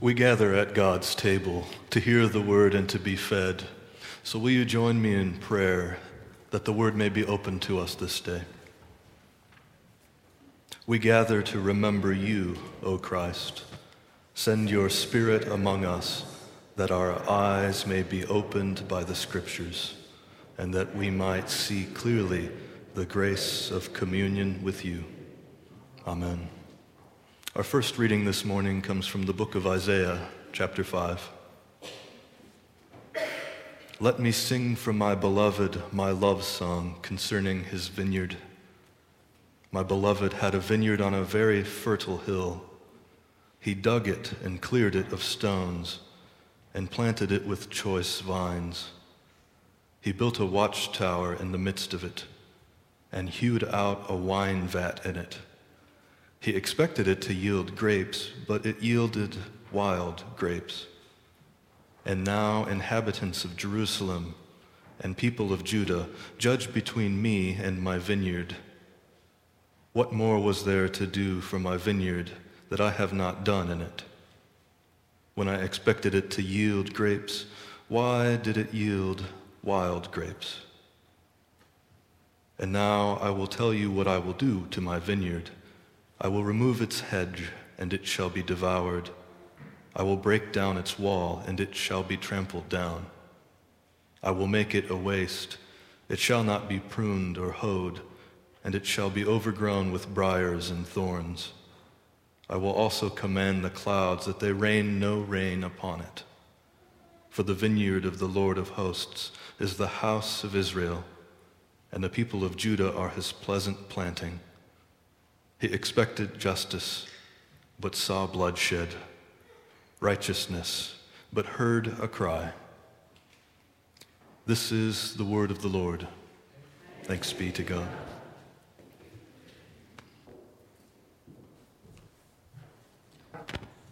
We gather at God's table to hear the word and to be fed. So will you join me in prayer that the word may be open to us this day? We gather to remember you, O Christ. Send your spirit among us that our eyes may be opened by the scriptures and that we might see clearly the grace of communion with you. Amen. Our first reading this morning comes from the book of Isaiah, chapter 5. Let me sing from my beloved my love song concerning his vineyard. My beloved had a vineyard on a very fertile hill. He dug it and cleared it of stones and planted it with choice vines. He built a watchtower in the midst of it and hewed out a wine vat in it he expected it to yield grapes, but it yielded wild grapes. And now, inhabitants of Jerusalem and people of Judah, judge between me and my vineyard. What more was there to do for my vineyard that I have not done in it? When I expected it to yield grapes, why did it yield wild grapes? And now I will tell you what I will do to my vineyard. I will remove its hedge, and it shall be devoured. I will break down its wall, and it shall be trampled down. I will make it a waste. It shall not be pruned or hoed, and it shall be overgrown with briers and thorns. I will also command the clouds that they rain no rain upon it. For the vineyard of the Lord of hosts is the house of Israel, and the people of Judah are his pleasant planting. He expected justice, but saw bloodshed, righteousness, but heard a cry. This is the word of the Lord. Thanks be to God.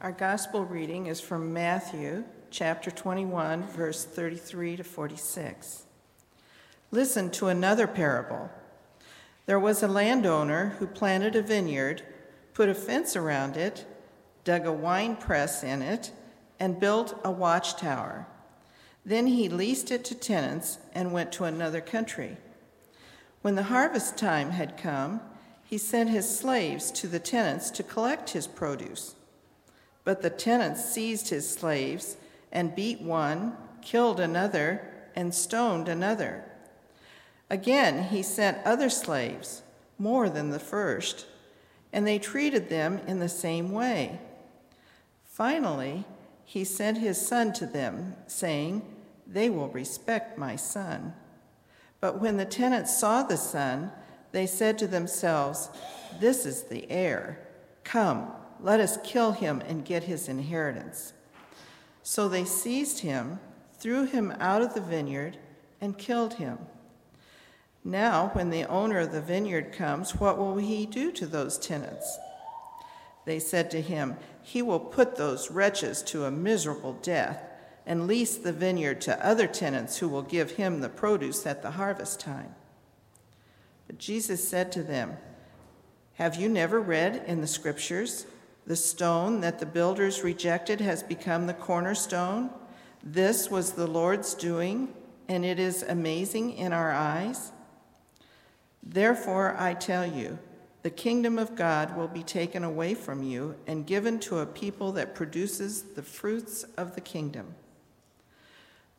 Our gospel reading is from Matthew chapter 21, verse 33 to 46. Listen to another parable. There was a landowner who planted a vineyard, put a fence around it, dug a wine press in it, and built a watchtower. Then he leased it to tenants and went to another country. When the harvest time had come, he sent his slaves to the tenants to collect his produce. But the tenants seized his slaves and beat one, killed another, and stoned another. Again, he sent other slaves, more than the first, and they treated them in the same way. Finally, he sent his son to them, saying, They will respect my son. But when the tenants saw the son, they said to themselves, This is the heir. Come, let us kill him and get his inheritance. So they seized him, threw him out of the vineyard, and killed him. Now, when the owner of the vineyard comes, what will he do to those tenants? They said to him, He will put those wretches to a miserable death and lease the vineyard to other tenants who will give him the produce at the harvest time. But Jesus said to them, Have you never read in the scriptures, the stone that the builders rejected has become the cornerstone? This was the Lord's doing, and it is amazing in our eyes. Therefore, I tell you, the kingdom of God will be taken away from you and given to a people that produces the fruits of the kingdom.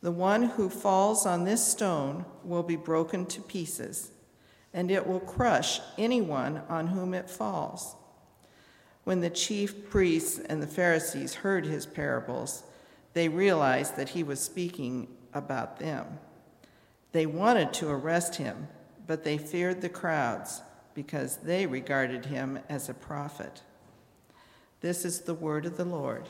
The one who falls on this stone will be broken to pieces, and it will crush anyone on whom it falls. When the chief priests and the Pharisees heard his parables, they realized that he was speaking about them. They wanted to arrest him but they feared the crowds because they regarded him as a prophet. This is the word of the Lord.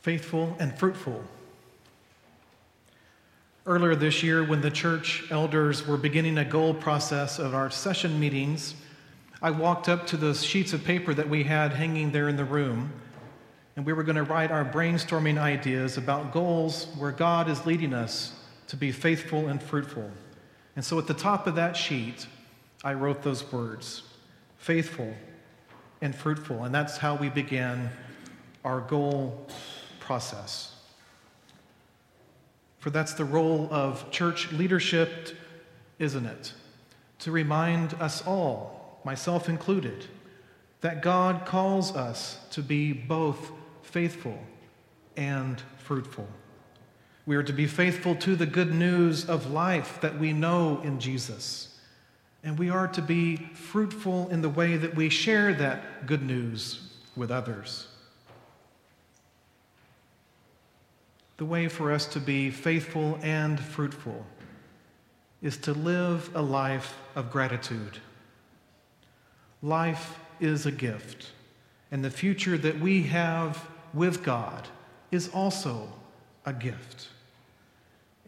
Faithful and fruitful. earlier this year, when the church elders were beginning a goal process of our session meetings, I walked up to the sheets of paper that we had hanging there in the room, and we were going to write our brainstorming ideas about goals where God is leading us to be faithful and fruitful. And so at the top of that sheet, I wrote those words faithful and fruitful. And that's how we began our goal process. For that's the role of church leadership, isn't it? To remind us all, myself included, that God calls us to be both faithful and fruitful. We are to be faithful to the good news of life that we know in Jesus. And we are to be fruitful in the way that we share that good news with others. The way for us to be faithful and fruitful is to live a life of gratitude. Life is a gift, and the future that we have with God is also a gift.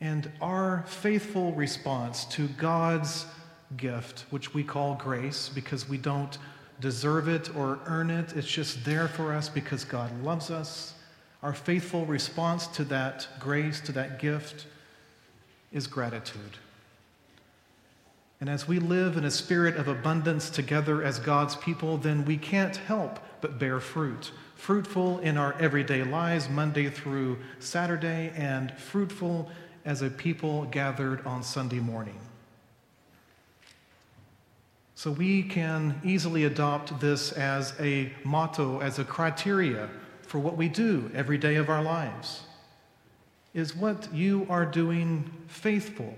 And our faithful response to God's gift, which we call grace because we don't deserve it or earn it, it's just there for us because God loves us. Our faithful response to that grace, to that gift, is gratitude. And as we live in a spirit of abundance together as God's people, then we can't help but bear fruit. Fruitful in our everyday lives, Monday through Saturday, and fruitful as a people gathered on Sunday morning. So we can easily adopt this as a motto, as a criteria for what we do every day of our lives. Is what you are doing faithful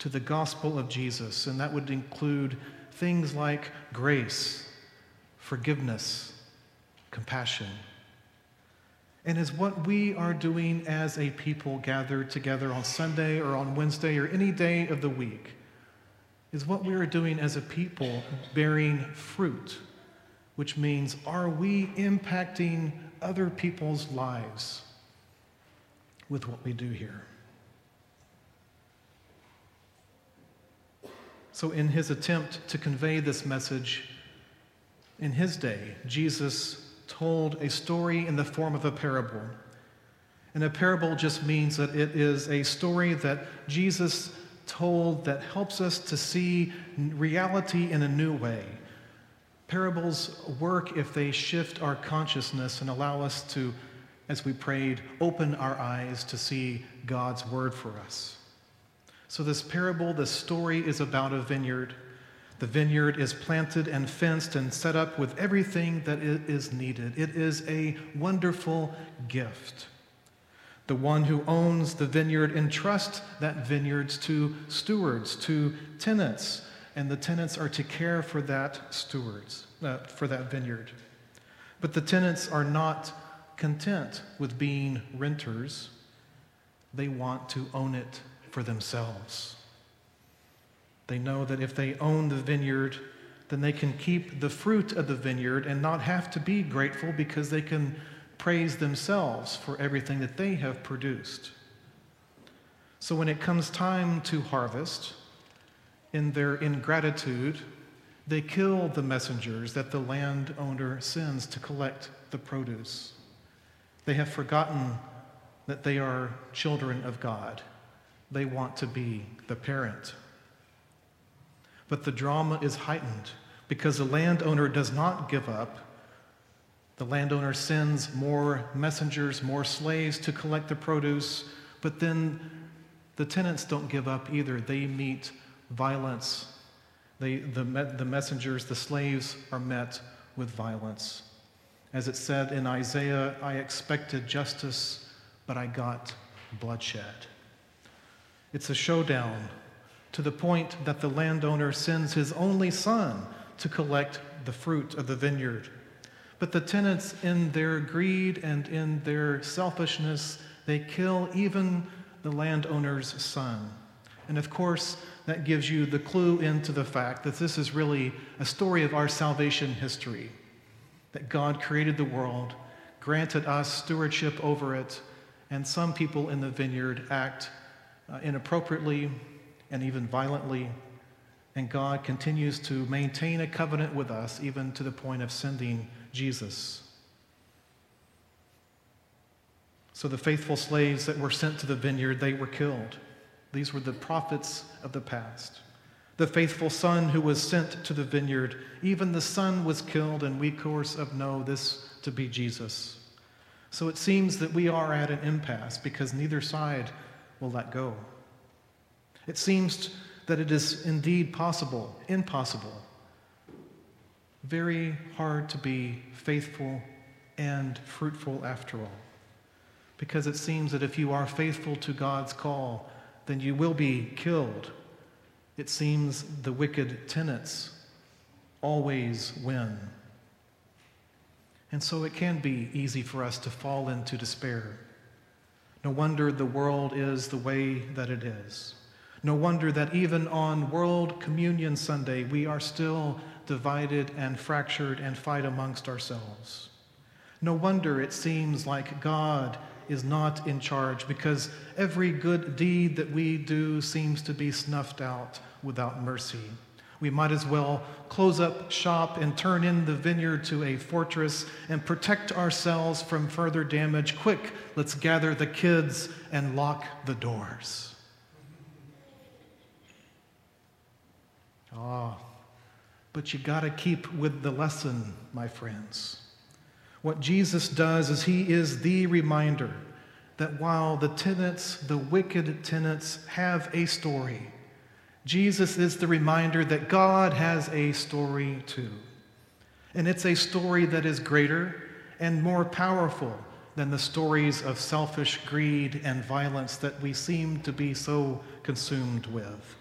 to the gospel of Jesus? And that would include things like grace, forgiveness, compassion. And is what we are doing as a people gathered together on Sunday or on Wednesday or any day of the week is what we are doing as a people bearing fruit, which means are we impacting other people's lives with what we do here? So, in his attempt to convey this message, in his day, Jesus told a story in the form of a parable. And a parable just means that it is a story that Jesus told that helps us to see reality in a new way. Parables work if they shift our consciousness and allow us to, as we prayed, open our eyes to see God's word for us. So, this parable, this story is about a vineyard. The vineyard is planted and fenced and set up with everything that is needed. It is a wonderful gift. The one who owns the vineyard entrusts that vineyard to stewards, to tenants, and the tenants are to care for that stewards, uh, for that vineyard. But the tenants are not content with being renters. They want to own it for themselves. They know that if they own the vineyard, then they can keep the fruit of the vineyard and not have to be grateful because they can praise themselves for everything that they have produced. So when it comes time to harvest, in their ingratitude, they kill the messengers that the landowner sends to collect the produce. They have forgotten that they are children of God. They want to be the parent. But the drama is heightened because the landowner does not give up the landowner sends more messengers, more slaves to collect the produce, but then the tenants don't give up either. They meet violence. They, the, the messengers, the slaves, are met with violence. As it said in Isaiah, I expected justice, but I got bloodshed. It's a showdown to the point that the landowner sends his only son to collect the fruit of the vineyard. But the tenants, in their greed and in their selfishness, they kill even the landowner's son. And of course, that gives you the clue into the fact that this is really a story of our salvation history. That God created the world, granted us stewardship over it, and some people in the vineyard act uh, inappropriately and even violently. And God continues to maintain a covenant with us, even to the point of sending Jesus. So the faithful slaves that were sent to the vineyard, they were killed. These were the prophets of the past. The faithful son who was sent to the vineyard, even the son was killed, and we, course, of know this to be Jesus. So it seems that we are at an impasse because neither side will let go. It seems that it is indeed possible, impossible, very hard to be faithful and fruitful after all. Because it seems that if you are faithful to God's call, then you will be killed. It seems the wicked tenants always win. And so it can be easy for us to fall into despair. No wonder the world is the way that it is. No wonder that even on World Communion Sunday, we are still divided and fractured and fight amongst ourselves. No wonder it seems like God is not in charge because every good deed that we do seems to be snuffed out without mercy. We might as well close up shop and turn in the vineyard to a fortress and protect ourselves from further damage. Quick, let's gather the kids and lock the doors. Ah, but you got to keep with the lesson, my friends. What Jesus does is he is the reminder that while the tenants, the wicked tenants, have a story, Jesus is the reminder that God has a story too. And it's a story that is greater and more powerful than the stories of selfish greed and violence that we seem to be so consumed with.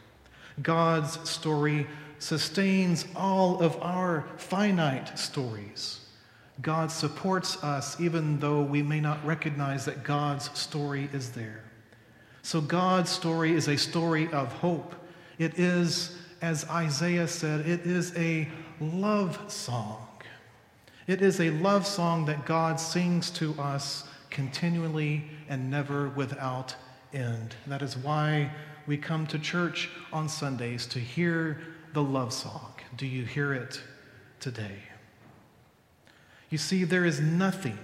God's story sustains all of our finite stories. God supports us even though we may not recognize that God's story is there. So, God's story is a story of hope it is, as Isaiah said, it is a love song. It is a love song that God sings to us continually and never without end. That is why we come to church on Sundays to hear the love song. Do you hear it today? You see, there is nothing,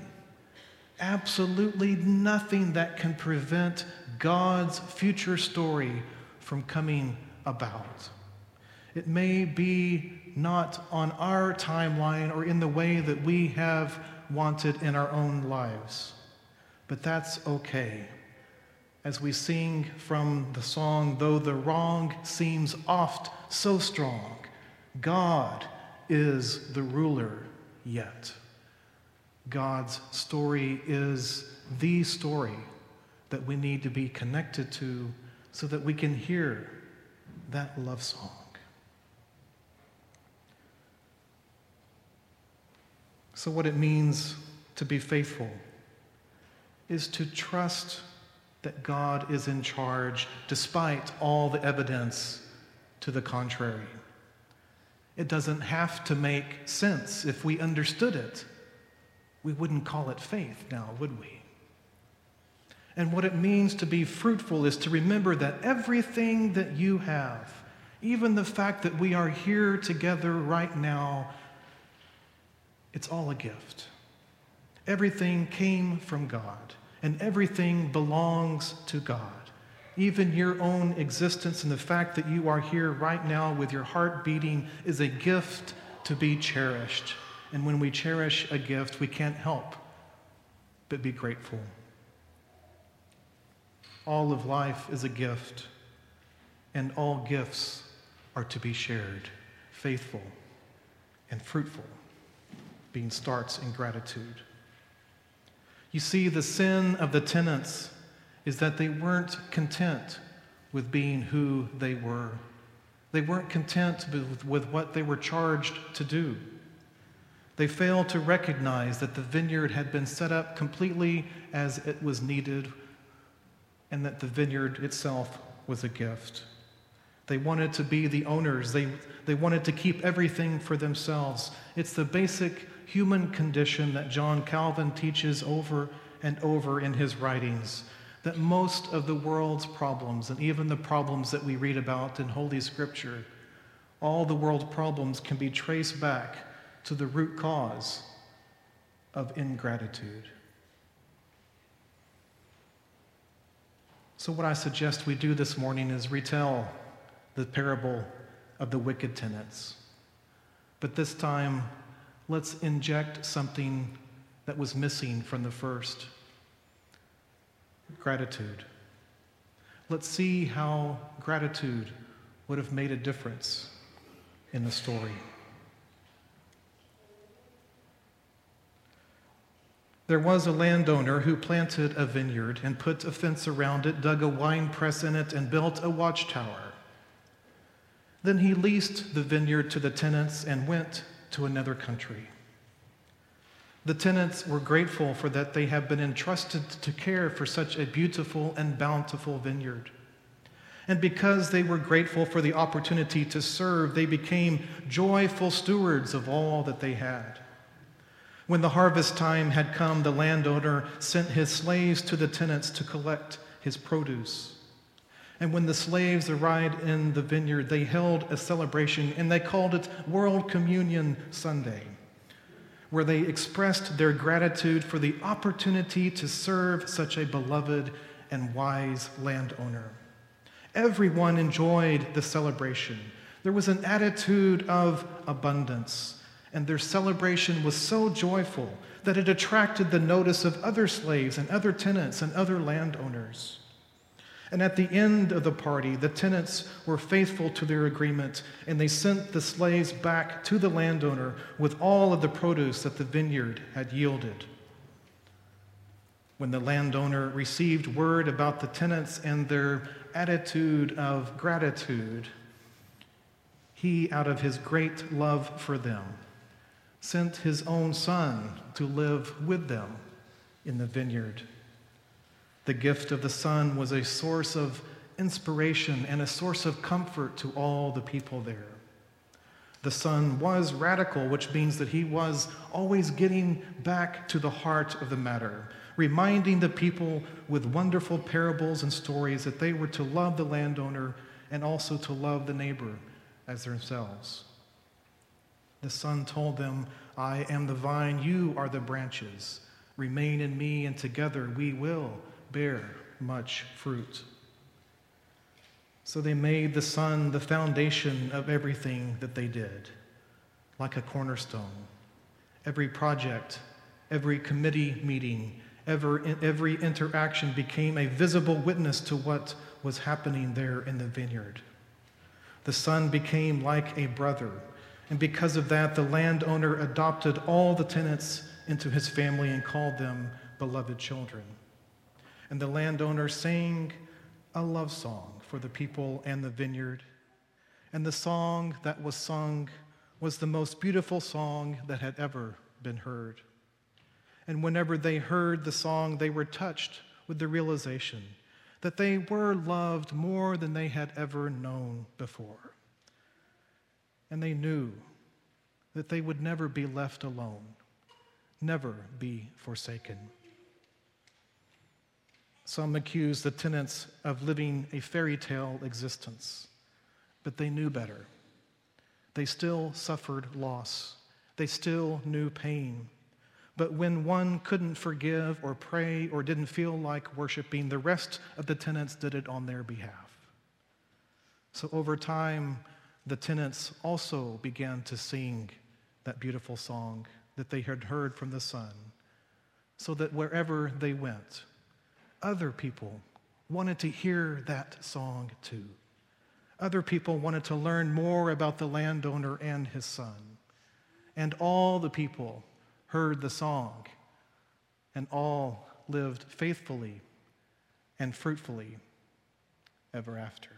absolutely nothing that can prevent God's future story from coming about. It may be not on our timeline or in the way that we have wanted in our own lives, but that's okay. As we sing from the song, Though the Wrong Seems Oft So Strong, God is the ruler yet. God's story is the story that we need to be connected to so that we can hear that love song. So, what it means to be faithful is to trust that God is in charge despite all the evidence to the contrary. It doesn't have to make sense. If we understood it, we wouldn't call it faith now, would we? And what it means to be fruitful is to remember that everything that you have, even the fact that we are here together right now, it's all a gift. Everything came from God, and everything belongs to God. Even your own existence and the fact that you are here right now with your heart beating is a gift to be cherished. And when we cherish a gift, we can't help but be grateful. All of life is a gift, and all gifts are to be shared, faithful and fruitful, being starts in gratitude. You see, the sin of the tenants is that they weren't content with being who they were. They weren't content with, with what they were charged to do. They failed to recognize that the vineyard had been set up completely as it was needed and that the vineyard itself was a gift. They wanted to be the owners, they, they wanted to keep everything for themselves. It's the basic human condition that John Calvin teaches over and over in his writings that most of the world's problems, and even the problems that we read about in Holy Scripture, all the world's problems can be traced back to the root cause of ingratitude. So, what I suggest we do this morning is retell the parable of the wicked tenants. But this time, let's inject something that was missing from the first gratitude. Let's see how gratitude would have made a difference in the story. There was a landowner who planted a vineyard and put a fence around it, dug a wine press in it, and built a watchtower. Then he leased the vineyard to the tenants and went to another country. The tenants were grateful for that they have been entrusted to care for such a beautiful and bountiful vineyard. And because they were grateful for the opportunity to serve, they became joyful stewards of all that they had. When the harvest time had come, the landowner sent his slaves to the tenants to collect his produce. And when the slaves arrived in the vineyard, they held a celebration and they called it World Communion Sunday, where they expressed their gratitude for the opportunity to serve such a beloved and wise landowner. Everyone enjoyed the celebration. There was an attitude of abundance and their celebration was so joyful that it attracted the notice of other slaves and other tenants and other landowners. And at the end of the party, the tenants were faithful to their agreement, and they sent the slaves back to the landowner with all of the produce that the vineyard had yielded. When the landowner received word about the tenants and their attitude of gratitude, he, out of his great love for them, sent his own son to live with them in the vineyard. The gift of the son was a source of inspiration and a source of comfort to all the people there. The son was radical, which means that he was always getting back to the heart of the matter, reminding the people with wonderful parables and stories that they were to love the landowner and also to love the neighbor as themselves. The Son told them, I am the vine, you are the branches. Remain in me, and together we will bear much fruit. So they made the Son the foundation of everything that they did, like a cornerstone. Every project, every committee meeting, every interaction became a visible witness to what was happening there in the vineyard. The Son became like a brother and because of that, the landowner adopted all the tenants into his family and called them beloved children. And the landowner sang a love song for the people and the vineyard. And the song that was sung was the most beautiful song that had ever been heard. And whenever they heard the song, they were touched with the realization that they were loved more than they had ever known before and they knew that they would never be left alone, never be forsaken. Some accused the tenants of living a fairy tale existence, but they knew better. They still suffered loss, they still knew pain. But when one couldn't forgive or pray or didn't feel like worshiping, the rest of the tenants did it on their behalf. So over time, the tenants also began to sing that beautiful song that they had heard from the son, so that wherever they went, other people wanted to hear that song too. Other people wanted to learn more about the landowner and his son. And all the people heard the song, and all lived faithfully and fruitfully ever after.